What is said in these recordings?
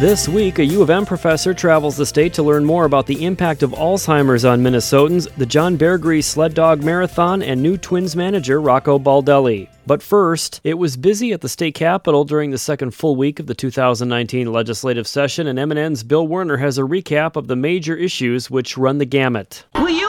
This week, a U of M professor travels the state to learn more about the impact of Alzheimer's on Minnesotans, the John Beargrease Sled Dog Marathon, and new Twins manager Rocco Baldelli. But first, it was busy at the state capitol during the second full week of the 2019 legislative session, and MNN's Bill Werner has a recap of the major issues which run the gamut. Will you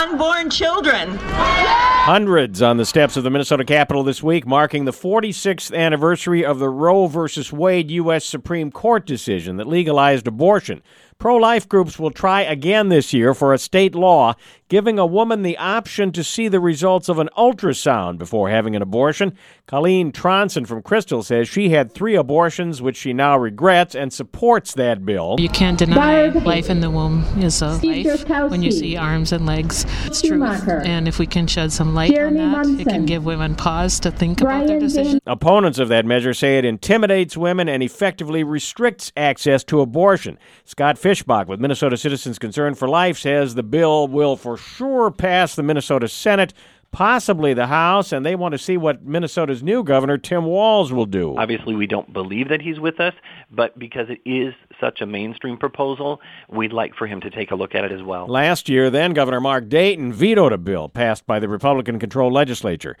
unborn children? Hundreds on the steps of the Minnesota Capitol this week, marking the 46th anniversary of the Roe v. Wade U.S. Supreme Court decision that legalized abortion. Pro life groups will try again this year for a state law giving a woman the option to see the results of an ultrasound before having an abortion. Colleen Tronson from Crystal says she had three abortions, which she now regrets and supports that bill. You can't deny life in the womb is a life when you see arms and legs. It's true. And if we can shed some light Jeremy on that, Munson. it can give women pause to think Brian about their decision. Opponents of that measure say it intimidates women and effectively restricts access to abortion. Scott Fischbach with Minnesota Citizens Concern for Life says the bill will for sure pass the Minnesota Senate, possibly the House, and they want to see what Minnesota's new governor, Tim Walz, will do. Obviously, we don't believe that he's with us, but because it is such a mainstream proposal, we'd like for him to take a look at it as well. Last year, then Governor Mark Dayton vetoed a bill passed by the Republican controlled legislature.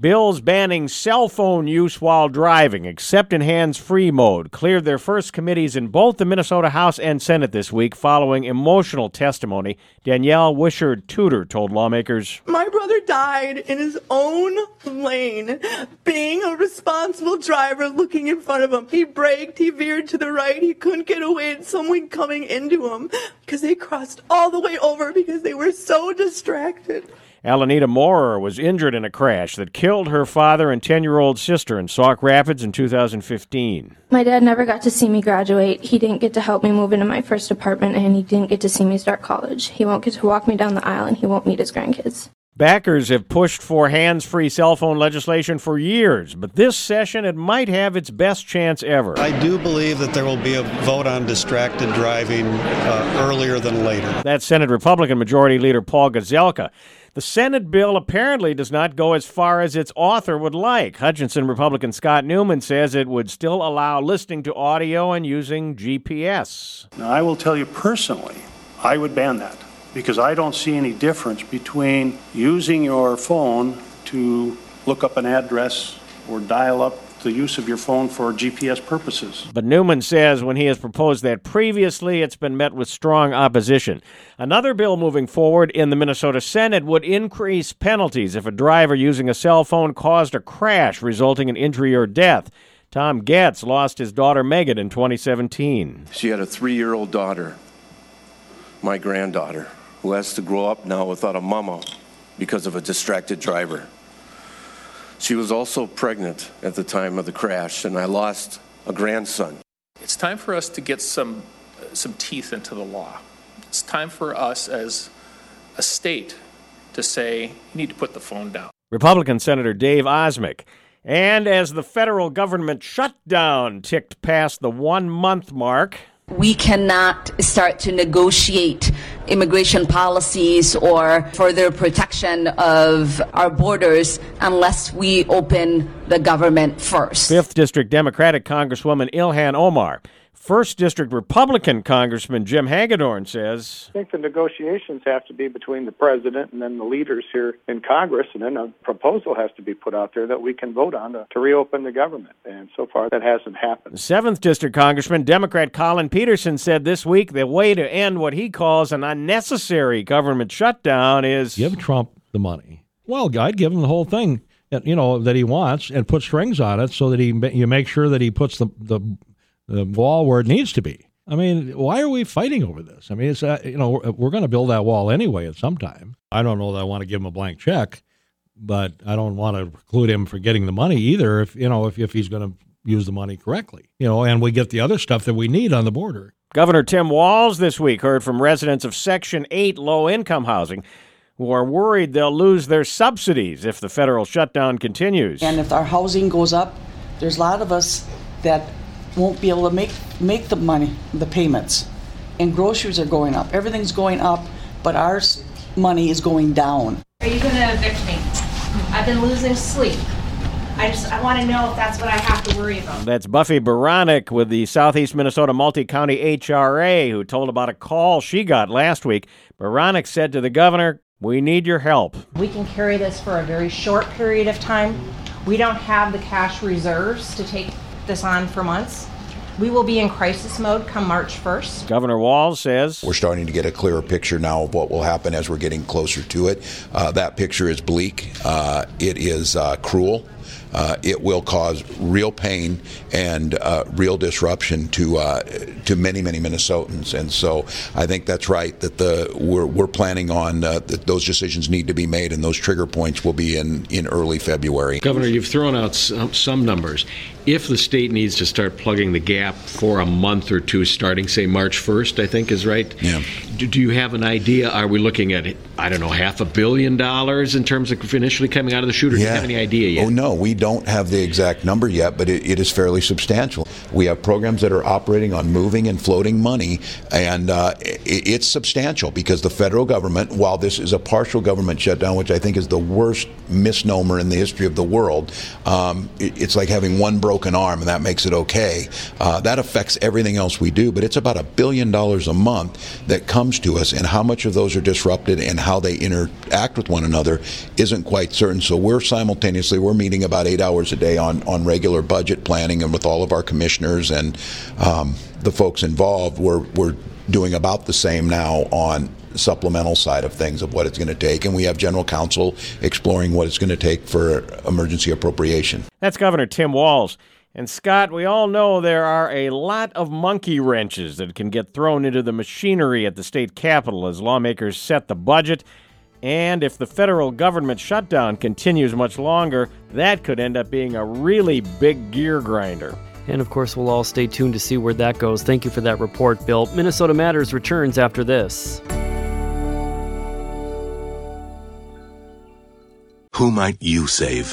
Bills banning cell phone use while driving, except in hands free mode, cleared their first committees in both the Minnesota House and Senate this week following emotional testimony. Danielle Wishard Tudor told lawmakers My brother died in his own lane, being a responsible driver looking in front of him. He braked, he veered to the right, he couldn't get away, and someone coming into him because they crossed all the way over because they were so distracted. Alanita Moorer was injured in a crash that killed her father and 10 year old sister in Sauk Rapids in 2015. My dad never got to see me graduate. He didn't get to help me move into my first apartment, and he didn't get to see me start college. He won't get to walk me down the aisle, and he won't meet his grandkids. Backers have pushed for hands free cell phone legislation for years, but this session it might have its best chance ever. I do believe that there will be a vote on distracted driving uh, earlier than later. That's Senate Republican Majority Leader Paul Gazelka. The Senate bill apparently does not go as far as its author would like. Hutchinson Republican Scott Newman says it would still allow listening to audio and using GPS. Now, I will tell you personally, I would ban that because I don't see any difference between using your phone to look up an address or dial up the use of your phone for GPS purposes. But Newman says when he has proposed that previously, it's been met with strong opposition. Another bill moving forward in the Minnesota Senate would increase penalties if a driver using a cell phone caused a crash resulting in injury or death. Tom Getz lost his daughter Megan in 2017. She had a three year old daughter, my granddaughter, who has to grow up now without a mama because of a distracted driver. She was also pregnant at the time of the crash, and I lost a grandson. It's time for us to get some, uh, some teeth into the law. It's time for us as a state to say, you need to put the phone down. Republican Senator Dave Osmek. And as the federal government shutdown ticked past the one month mark, we cannot start to negotiate immigration policies or further protection of our borders unless we open the government first. Fifth District Democratic Congresswoman Ilhan Omar First District Republican Congressman Jim Hagedorn says I think the negotiations have to be between the president and then the leaders here in Congress, and then a proposal has to be put out there that we can vote on to, to reopen the government. And so far, that hasn't happened. Seventh District Congressman Democrat Collin Peterson said this week the way to end what he calls an unnecessary government shutdown is give Trump the money. Well, I'd give him the whole thing you know that he wants and put strings on it so that he you make sure that he puts the the the wall where it needs to be. I mean, why are we fighting over this? I mean, it's uh, you know we're, we're going to build that wall anyway at some time. I don't know that I want to give him a blank check, but I don't want to preclude him for getting the money either. If you know if, if he's going to use the money correctly, you know, and we get the other stuff that we need on the border. Governor Tim Walz this week heard from residents of Section 8 low income housing who are worried they'll lose their subsidies if the federal shutdown continues. And if our housing goes up, there's a lot of us that won't be able to make make the money, the payments, and groceries are going up. Everything's going up, but our money is going down. Are you going to evict me? I've been losing sleep. I just I want to know if that's what I have to worry about. That's Buffy Baranek with the Southeast Minnesota Multi-County HRA who told about a call she got last week. Baranek said to the governor, "We need your help. We can carry this for a very short period of time. We don't have the cash reserves to take this on for months. We will be in crisis mode come March 1st. Governor Walz says We're starting to get a clearer picture now of what will happen as we're getting closer to it. Uh, that picture is bleak, uh, it is uh, cruel. Uh, it will cause real pain and uh, real disruption to uh, to many many Minnesotans, and so I think that's right that the we're, we're planning on uh, that those decisions need to be made, and those trigger points will be in in early February. Governor, you've thrown out some, some numbers. If the state needs to start plugging the gap for a month or two, starting say March 1st, I think is right. Yeah. Do, do you have an idea? Are we looking at I don't know half a billion dollars in terms of initially coming out of the? Or yeah. Do you have any idea yet? Oh no, we don't have the exact number yet, but it, it is fairly substantial. We have programs that are operating on moving and floating money, and uh, it, it's substantial because the federal government, while this is a partial government shutdown, which I think is the worst misnomer in the history of the world, um, it, it's like having one broken arm, and that makes it okay. Uh, that affects everything else we do, but it's about a billion dollars a month that comes to us, and how much of those are disrupted and how they interact with one another isn't quite certain. So we're simultaneously we're meeting about eight hours a day on on regular budget planning, and with all of our commissioners and um, the folks involved, we're we're doing about the same now on supplemental side of things of what it's going to take and we have general counsel exploring what it's going to take for emergency appropriation that's governor tim walz and Scott, we all know there are a lot of monkey wrenches that can get thrown into the machinery at the state capitol as lawmakers set the budget. And if the federal government shutdown continues much longer, that could end up being a really big gear grinder. And of course, we'll all stay tuned to see where that goes. Thank you for that report, Bill. Minnesota Matters returns after this. Who might you save?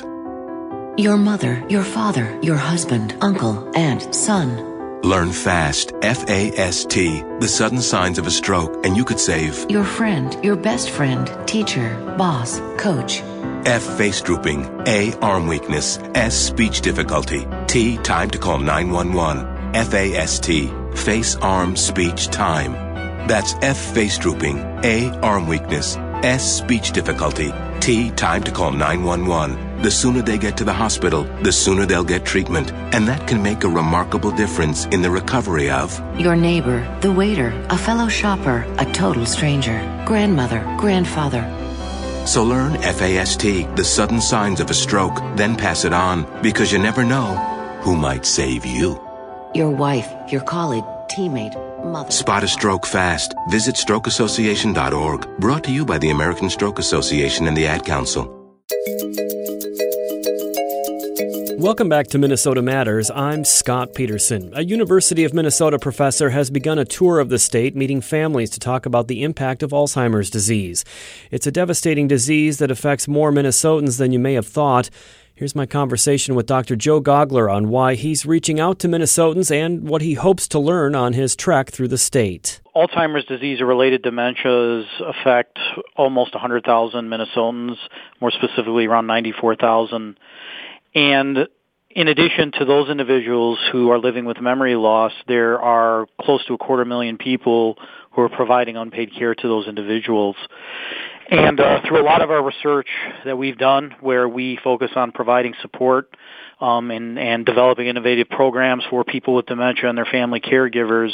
Your mother, your father, your husband, uncle, aunt, son. Learn FAST, F A S T, the sudden signs of a stroke, and you could save your friend, your best friend, teacher, boss, coach. F face drooping, A arm weakness, S speech difficulty, T time to call 911. F A S T, face, arm, speech, time. That's F face drooping, A arm weakness, S speech difficulty, T time to call 911. The sooner they get to the hospital, the sooner they'll get treatment. And that can make a remarkable difference in the recovery of your neighbor, the waiter, a fellow shopper, a total stranger, grandmother, grandfather. So learn FAST, the sudden signs of a stroke, then pass it on because you never know who might save you. Your wife, your colleague, teammate, mother. Spot a stroke fast. Visit strokeassociation.org. Brought to you by the American Stroke Association and the Ad Council. Welcome back to Minnesota Matters. I'm Scott Peterson. A University of Minnesota professor has begun a tour of the state, meeting families to talk about the impact of Alzheimer's disease. It's a devastating disease that affects more Minnesotans than you may have thought. Here's my conversation with Dr. Joe Gaugler on why he's reaching out to Minnesotans and what he hopes to learn on his trek through the state. Alzheimer's disease or related dementias affect almost 100,000 Minnesotans, more specifically around 94,000. And in addition to those individuals who are living with memory loss, there are close to a quarter million people who are providing unpaid care to those individuals. And uh, through a lot of our research that we've done, where we focus on providing support um, and, and developing innovative programs for people with dementia and their family caregivers,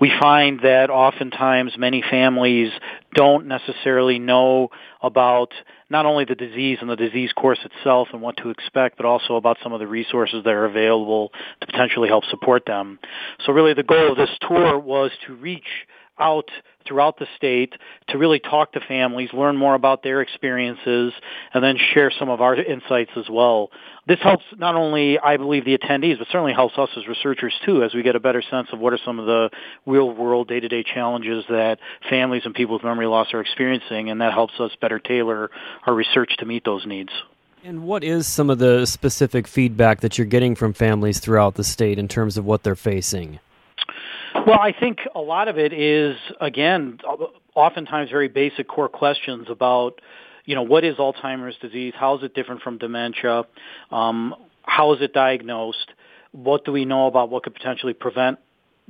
we find that oftentimes many families don't necessarily know about not only the disease and the disease course itself and what to expect, but also about some of the resources that are available to potentially help support them. So really the goal of this tour was to reach out throughout the state to really talk to families, learn more about their experiences, and then share some of our insights as well. This helps not only, I believe, the attendees, but certainly helps us as researchers too, as we get a better sense of what are some of the real-world, day-to-day challenges that families and people with memory loss are experiencing, and that helps us better tailor our research to meet those needs. And what is some of the specific feedback that you're getting from families throughout the state in terms of what they're facing? Well, I think a lot of it is, again, oftentimes very basic core questions about, you know, what is Alzheimer's disease? How is it different from dementia? Um, how is it diagnosed? What do we know about what could potentially prevent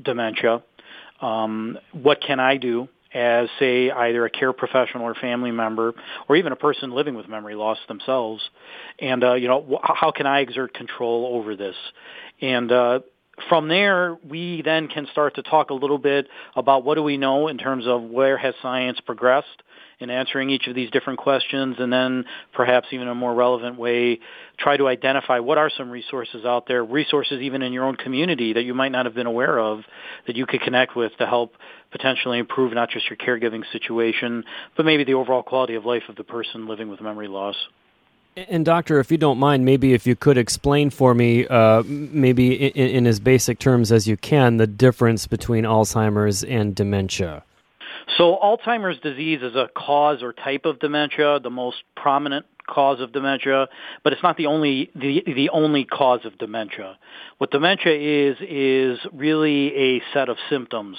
dementia? Um, what can I do as, say, either a care professional or family member, or even a person living with memory loss themselves? And uh, you know, wh- how can I exert control over this? And uh, from there, we then can start to talk a little bit about what do we know in terms of where has science progressed in answering each of these different questions, and then perhaps even a more relevant way, try to identify what are some resources out there, resources even in your own community that you might not have been aware of that you could connect with to help potentially improve not just your caregiving situation, but maybe the overall quality of life of the person living with memory loss. And doctor, if you don't mind, maybe if you could explain for me, uh, maybe in, in, as basic terms as you can, the difference between Alzheimer's and dementia. So, Alzheimer's disease is a cause or type of dementia, the most prominent cause of dementia, but it's not the only the the only cause of dementia. What dementia is is really a set of symptoms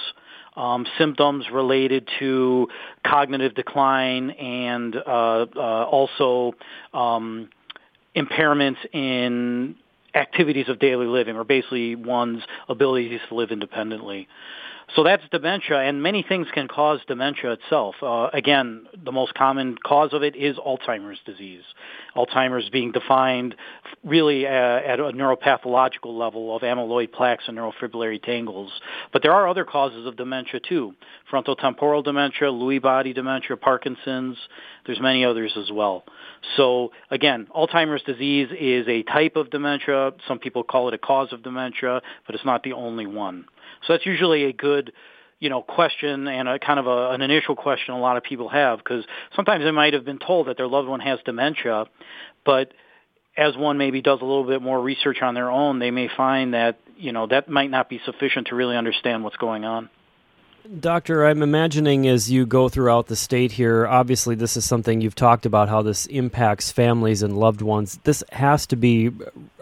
um, symptoms related to cognitive decline and uh, uh, also um, impairments in activities of daily living, or basically one's abilities to live independently. So that's dementia, and many things can cause dementia itself. Uh, again, the most common cause of it is Alzheimer's disease. Alzheimer's being defined really uh, at a neuropathological level of amyloid plaques and neurofibrillary tangles. But there are other causes of dementia too. Frontotemporal dementia, Lewy body dementia, Parkinson's. There's many others as well. So again, Alzheimer's disease is a type of dementia. Some people call it a cause of dementia, but it's not the only one. So that's usually a good you know, question and a kind of a, an initial question a lot of people have because sometimes they might have been told that their loved one has dementia, but as one maybe does a little bit more research on their own, they may find that, you know, that might not be sufficient to really understand what's going on. Doctor, I'm imagining as you go throughout the state here, obviously this is something you've talked about how this impacts families and loved ones. This has to be,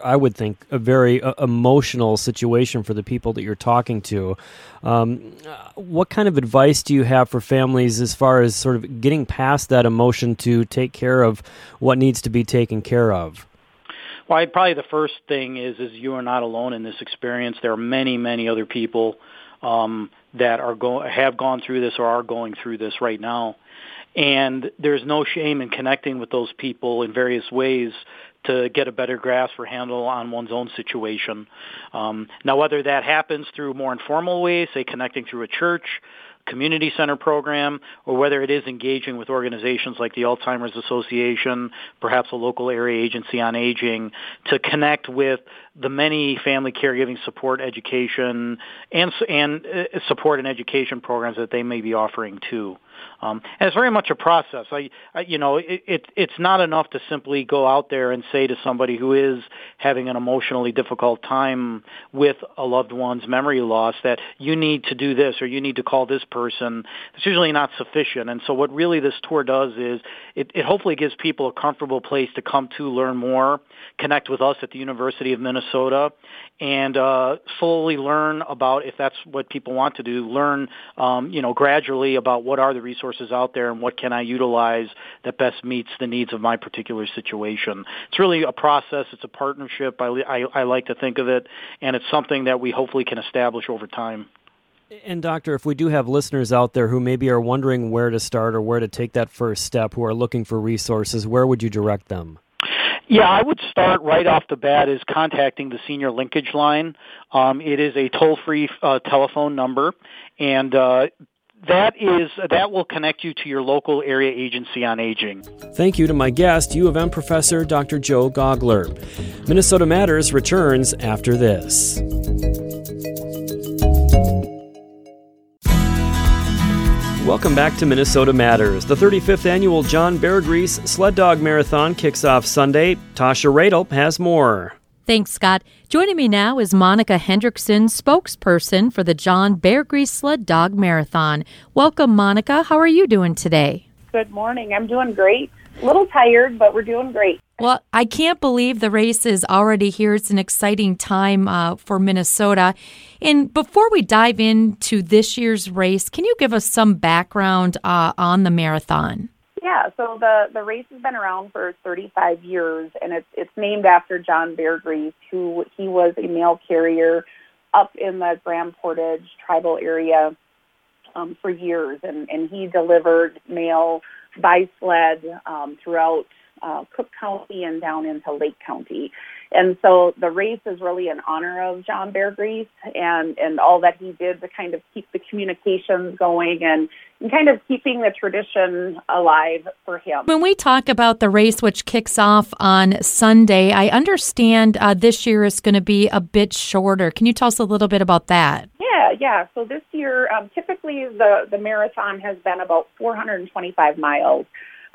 I would think, a very uh, emotional situation for the people that you're talking to. Um, what kind of advice do you have for families as far as sort of getting past that emotion to take care of what needs to be taken care of? Well, probably the first thing is is you are not alone in this experience. There are many, many other people um, that are go- have gone through this or are going through this right now. And there's no shame in connecting with those people in various ways to get a better grasp or handle on one's own situation. Um, now, whether that happens through more informal ways, say connecting through a church, community center program or whether it is engaging with organizations like the Alzheimer's Association, perhaps a local area agency on aging, to connect with the many family caregiving support, education, and, and uh, support and education programs that they may be offering too. Um, and it's very much a process. I, I you know, it, it, it's not enough to simply go out there and say to somebody who is having an emotionally difficult time with a loved one's memory loss that you need to do this or you need to call this person. It's usually not sufficient. And so what really this tour does is it, it hopefully gives people a comfortable place to come to learn more, connect with us at the University of Minnesota, and uh, slowly learn about if that's what people want to do. Learn, um, you know, gradually about what are the resources out there and what can I utilize that best meets the needs of my particular situation. It's really a process. It's a partnership. I, I, I like to think of it, and it's something that we hopefully can establish over time. And doctor, if we do have listeners out there who maybe are wondering where to start or where to take that first step, who are looking for resources, where would you direct them? Yeah, I would start right off the bat is contacting the senior linkage line. Um, it is a toll-free uh, telephone number, and uh, that is that will connect you to your local area agency on aging. Thank you to my guest, U of M professor Dr. Joe Gaugler. Minnesota Matters returns after this. Welcome back to Minnesota Matters. The 35th annual John Beargrease Sled Dog Marathon kicks off Sunday. Tasha Radel has more. Thanks, Scott. Joining me now is Monica Hendrickson, spokesperson for the John Beargrease Sled Dog Marathon. Welcome, Monica. How are you doing today? Good morning. I'm doing great. A little tired, but we're doing great. Well, I can't believe the race is already here. It's an exciting time uh, for Minnesota. And before we dive into this year's race, can you give us some background uh, on the marathon? Yeah, so the, the race has been around for 35 years, and it's it's named after John Bear who he was a mail carrier up in the Grand Portage tribal area um, for years, and, and he delivered mail by sled um, throughout uh, Cook County and down into Lake County. And so the race is really in honor of John Beargrease and, and all that he did to kind of keep the communications going and, and kind of keeping the tradition alive for him. When we talk about the race, which kicks off on Sunday, I understand uh, this year is going to be a bit shorter. Can you tell us a little bit about that? Yeah, yeah. So this year, um, typically the, the marathon has been about 425 miles.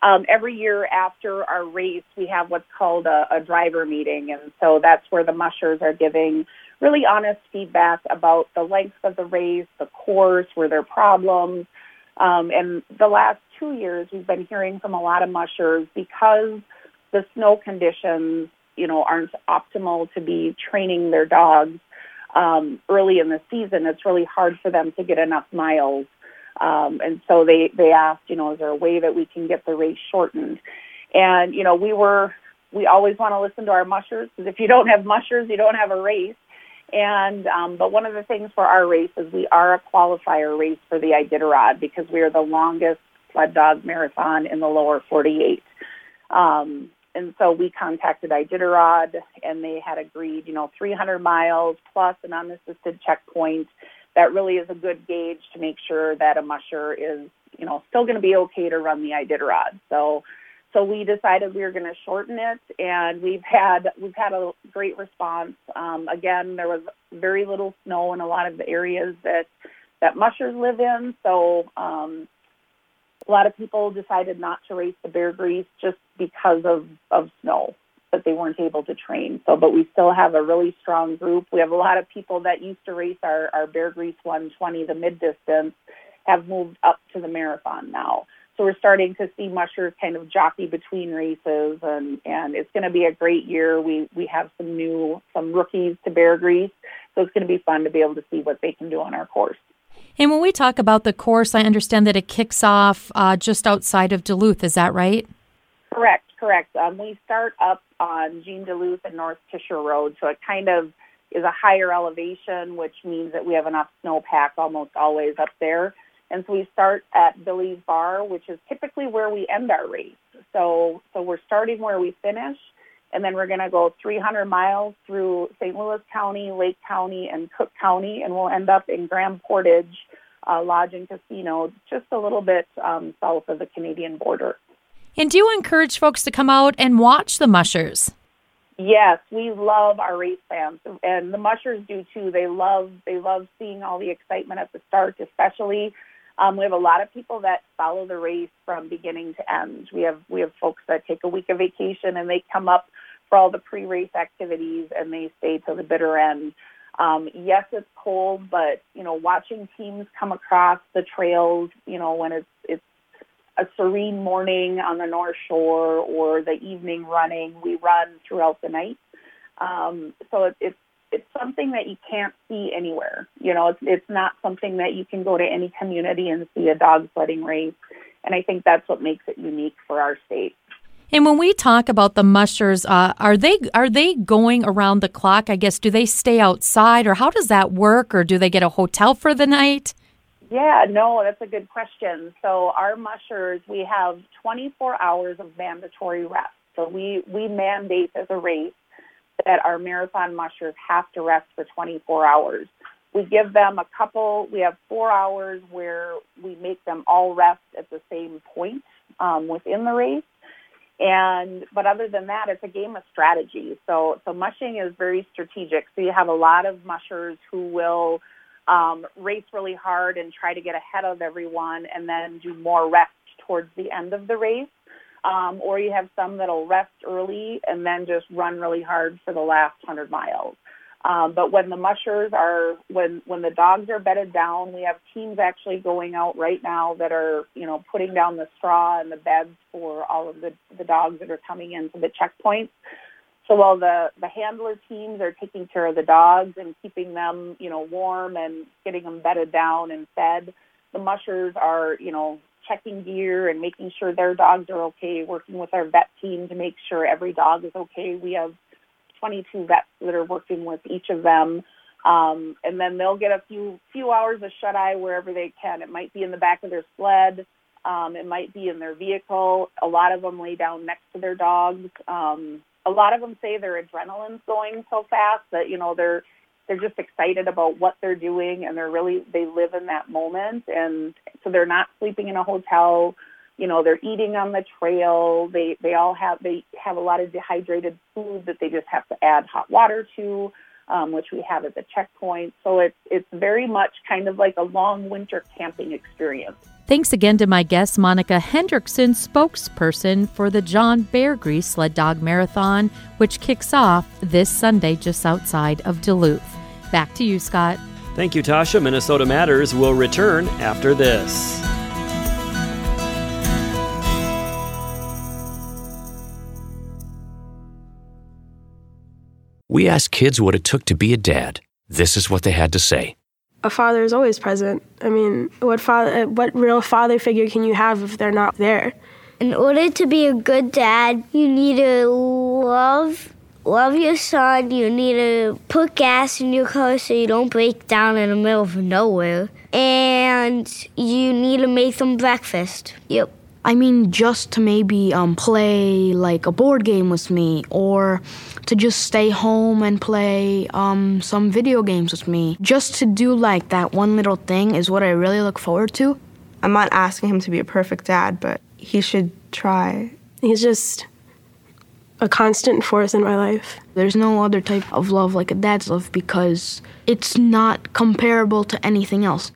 Um, every year after our race, we have what's called a, a driver meeting. And so that's where the mushers are giving really honest feedback about the length of the race, the course, were there problems. Um, and the last two years, we've been hearing from a lot of mushers because the snow conditions, you know, aren't optimal to be training their dogs um, early in the season. It's really hard for them to get enough miles um, and so they, they asked, you know, is there a way that we can get the race shortened? And, you know, we were, we always want to listen to our mushers because if you don't have mushers, you don't have a race. And, um, but one of the things for our race is we are a qualifier race for the Iditarod because we are the longest sled dog marathon in the lower 48. Um, and so we contacted Iditarod and they had agreed, you know, 300 miles plus an unassisted checkpoint that really is a good gauge to make sure that a musher is, you know, still going to be okay to run the Iditarod. So, so we decided we were going to shorten it, and we've had we've had a great response. Um, again, there was very little snow in a lot of the areas that that mushers live in, so um, a lot of people decided not to race the Beargrease just because of of snow but they weren't able to train. So, but we still have a really strong group. We have a lot of people that used to race our, our Beargrease 120, the mid distance, have moved up to the marathon now. So we're starting to see mushers kind of jockey between races, and and it's going to be a great year. We we have some new some rookies to Beargrease, so it's going to be fun to be able to see what they can do on our course. And when we talk about the course, I understand that it kicks off uh, just outside of Duluth. Is that right? Correct, correct. Um, we start up on Jean Duluth and North Tischer Road. So it kind of is a higher elevation, which means that we have enough snowpack almost always up there. And so we start at Billy's Bar, which is typically where we end our race. So so we're starting where we finish, and then we're going to go 300 miles through St. Louis County, Lake County, and Cook County, and we'll end up in Grand Portage uh, Lodge and Casino, just a little bit um, south of the Canadian border. And do you encourage folks to come out and watch the mushers? Yes, we love our race fans, and the mushers do too. They love they love seeing all the excitement at the start, especially. Um, we have a lot of people that follow the race from beginning to end. We have we have folks that take a week of vacation and they come up for all the pre-race activities and they stay till the bitter end. Um, yes, it's cold, but you know, watching teams come across the trails, you know, when it's it's a serene morning on the North Shore or the evening running. We run throughout the night. Um, so it, it's it's something that you can't see anywhere. You know, it's it's not something that you can go to any community and see a dog sledding race. And I think that's what makes it unique for our state. And when we talk about the mushers, uh, are they are they going around the clock? I guess do they stay outside, or how does that work, or do they get a hotel for the night? Yeah, no, that's a good question. So our mushers, we have 24 hours of mandatory rest. So we, we mandate as a race that our marathon mushers have to rest for 24 hours. We give them a couple, we have four hours where we make them all rest at the same point um, within the race. And but other than that, it's a game of strategy. So so mushing is very strategic. So you have a lot of mushers who will um, race really hard and try to get ahead of everyone and then do more rest towards the end of the race. Um, or you have some that'll rest early and then just run really hard for the last 100 miles. Um, but when the mushers are when when the dogs are bedded down, we have teams actually going out right now that are you know putting down the straw and the beds for all of the the dogs that are coming into the checkpoints. So while the the handler teams are taking care of the dogs and keeping them you know warm and getting them bedded down and fed, the mushers are you know checking gear and making sure their dogs are okay, working with our vet team to make sure every dog is okay. We have 22 vets that are working with each of them. Um, and then they'll get a few few hours of shut eye wherever they can. It might be in the back of their sled. Um, it might be in their vehicle. A lot of them lay down next to their dogs. Um, a lot of them say their adrenaline's going so fast that you know they're they're just excited about what they're doing and they're really they live in that moment. And so they're not sleeping in a hotel. You know they're eating on the trail. They they all have they have a lot of dehydrated food that they just have to add hot water to um, which we have at the checkpoint. So it's it's very much kind of like a long winter camping experience Thanks again to my guest, Monica Hendrickson, spokesperson for the John Beargrease Sled Dog Marathon, which kicks off this Sunday just outside of Duluth. Back to you, Scott. Thank you, Tasha. Minnesota Matters will return after this. We asked kids what it took to be a dad. This is what they had to say. A father is always present. I mean, what father, what real father figure can you have if they're not there? In order to be a good dad, you need to love love your son. You need to put gas in your car so you don't break down in the middle of nowhere. And you need to make them breakfast. Yep. I mean, just to maybe um, play like a board game with me, or to just stay home and play um, some video games with me. Just to do like that one little thing is what I really look forward to. I'm not asking him to be a perfect dad, but he should try. He's just a constant force in my life. There's no other type of love like a dad's love because it's not comparable to anything else.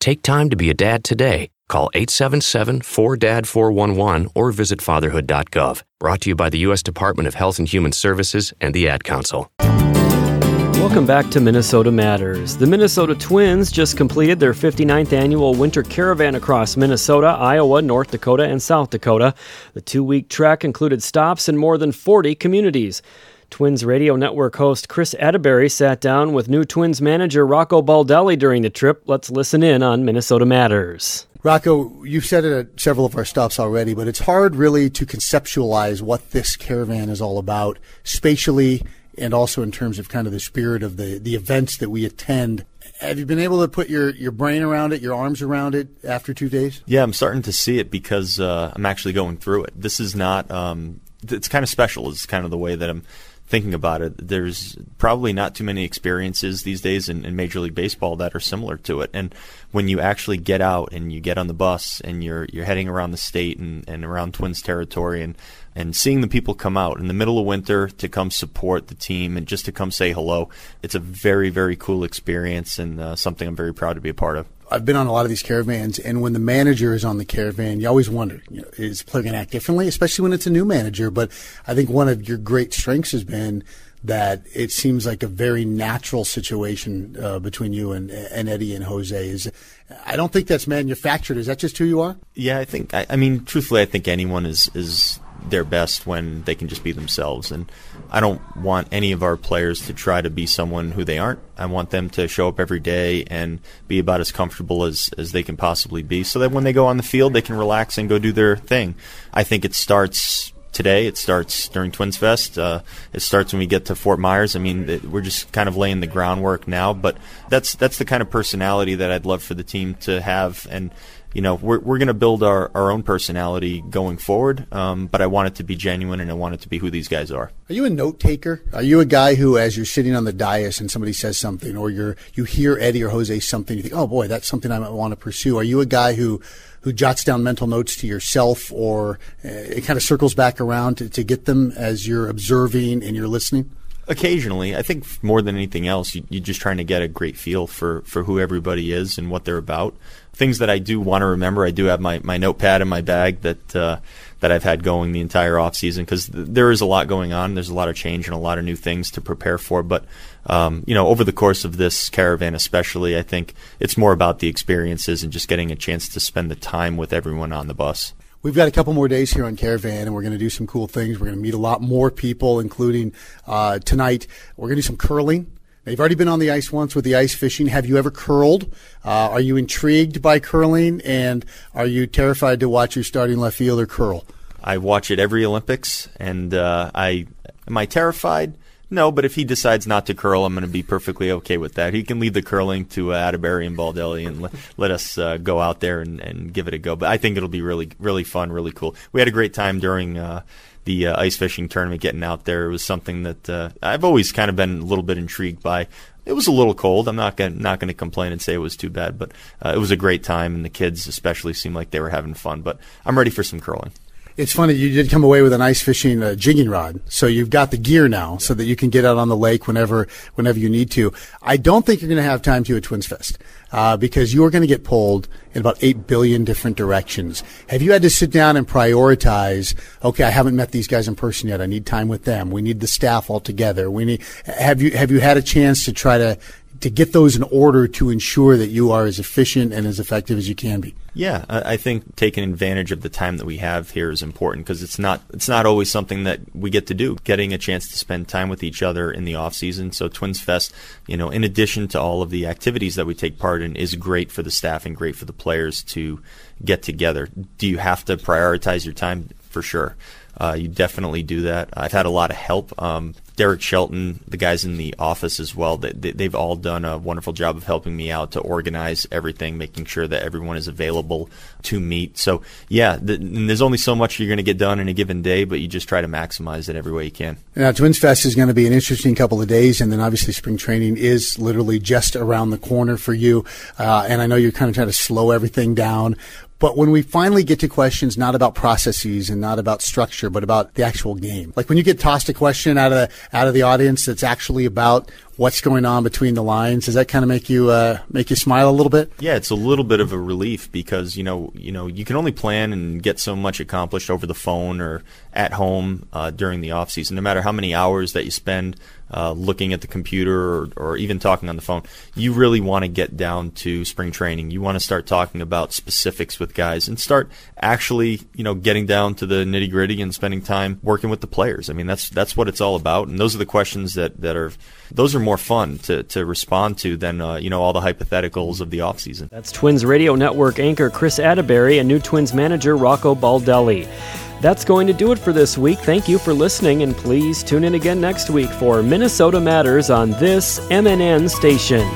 Take time to be a dad today. Call 877 4DAD 411 or visit fatherhood.gov. Brought to you by the U.S. Department of Health and Human Services and the Ad Council. Welcome back to Minnesota Matters. The Minnesota Twins just completed their 59th annual winter caravan across Minnesota, Iowa, North Dakota, and South Dakota. The two week trek included stops in more than 40 communities. Twins Radio Network host Chris Atteberry sat down with new Twins manager Rocco Baldelli during the trip. Let's listen in on Minnesota Matters. Rocco, you've said it at several of our stops already, but it's hard really to conceptualize what this caravan is all about spatially and also in terms of kind of the spirit of the, the events that we attend. Have you been able to put your, your brain around it, your arms around it after two days? Yeah, I'm starting to see it because uh, I'm actually going through it. This is not, um, it's kind of special, is kind of the way that I'm thinking about it, there's probably not too many experiences these days in, in, Major League Baseball that are similar to it. And when you actually get out and you get on the bus and you're you're heading around the state and, and around Twins territory and and seeing the people come out in the middle of winter to come support the team and just to come say hello, it's a very very cool experience and uh, something I'm very proud to be a part of. I've been on a lot of these caravans, and when the manager is on the caravan, you always wonder, you know, is going to act differently, especially when it's a new manager? But I think one of your great strengths has been that it seems like a very natural situation uh, between you and, and Eddie and Jose. Is I don't think that's manufactured. Is that just who you are? Yeah, I think. I, I mean, truthfully, I think anyone is is their best when they can just be themselves. And I don't want any of our players to try to be someone who they aren't. I want them to show up every day and be about as comfortable as, as they can possibly be so that when they go on the field, they can relax and go do their thing. I think it starts today. It starts during Twins Fest. Uh, it starts when we get to Fort Myers. I mean, it, we're just kind of laying the groundwork now, but that's that's the kind of personality that I'd love for the team to have. And you know, we're, we're going to build our, our own personality going forward, um, but I want it to be genuine and I want it to be who these guys are. Are you a note taker? Are you a guy who, as you're sitting on the dais and somebody says something, or you're you hear Eddie or Jose something, you think, oh boy, that's something I might want to pursue? Are you a guy who who jots down mental notes to yourself, or uh, it kind of circles back around to, to get them as you're observing and you're listening? Occasionally, I think more than anything else, you, you're just trying to get a great feel for, for who everybody is and what they're about. Things that I do want to remember, I do have my, my notepad in my bag that uh, that I've had going the entire off season because th- there is a lot going on. There's a lot of change and a lot of new things to prepare for. But um, you know, over the course of this caravan, especially, I think it's more about the experiences and just getting a chance to spend the time with everyone on the bus. We've got a couple more days here on Caravan, and we're going to do some cool things. We're going to meet a lot more people, including uh, tonight. We're going to do some curling. Now, you've already been on the ice once with the ice fishing. Have you ever curled? Uh, are you intrigued by curling? And are you terrified to watch your starting left fielder curl? I watch it every Olympics, and uh, I am I terrified? No, but if he decides not to curl, I'm going to be perfectly okay with that. He can leave the curling to uh, Atteberry and Baldelli and let, let us uh, go out there and, and give it a go. But I think it'll be really, really fun, really cool. We had a great time during uh, the uh, ice fishing tournament getting out there. It was something that uh, I've always kind of been a little bit intrigued by. It was a little cold. I'm not going not going to complain and say it was too bad, but uh, it was a great time, and the kids especially seemed like they were having fun. But I'm ready for some curling. It's funny you did come away with an ice fishing uh, jigging rod, so you've got the gear now, so that you can get out on the lake whenever whenever you need to. I don't think you're going to have time to at Twins Fest uh, because you are going to get pulled in about eight billion different directions. Have you had to sit down and prioritize? Okay, I haven't met these guys in person yet. I need time with them. We need the staff all together. We need. Have you have you had a chance to try to to get those in order to ensure that you are as efficient and as effective as you can be? Yeah, I think taking advantage of the time that we have here is important because it's not it's not always something that we get to do. Getting a chance to spend time with each other in the off season. So Twins Fest, you know, in addition to all of the activities that we take part in, is great for the staff and great for the players to get together. Do you have to prioritize your time? For sure. Uh, you definitely do that. I've had a lot of help. Um, Derek Shelton, the guys in the office as well, they, they've all done a wonderful job of helping me out to organize everything, making sure that everyone is available to meet. So, yeah, the, there's only so much you're going to get done in a given day, but you just try to maximize it every way you can. Now, Twins Fest is going to be an interesting couple of days, and then obviously spring training is literally just around the corner for you. Uh, and I know you're kind of trying to slow everything down. But when we finally get to questions not about processes and not about structure, but about the actual game, like when you get tossed a question out of the, out of the audience that's actually about what's going on between the lines, does that kind of make you uh, make you smile a little bit? Yeah, it's a little bit of a relief because you know you know you can only plan and get so much accomplished over the phone or at home uh, during the off season. No matter how many hours that you spend uh, looking at the computer or, or even talking on the phone, you really want to get down to spring training. You want to start talking about specifics with guys and start actually, you know, getting down to the nitty gritty and spending time working with the players. I mean, that's that's what it's all about. And those are the questions that, that are those are more fun to, to respond to than uh, you know all the hypotheticals of the offseason. That's Twins Radio Network anchor Chris Atteberry and new Twins manager Rocco Baldelli. That's going to do it for this week. Thank you for listening, and please tune in again next week for Minnesota Matters on this MNN station.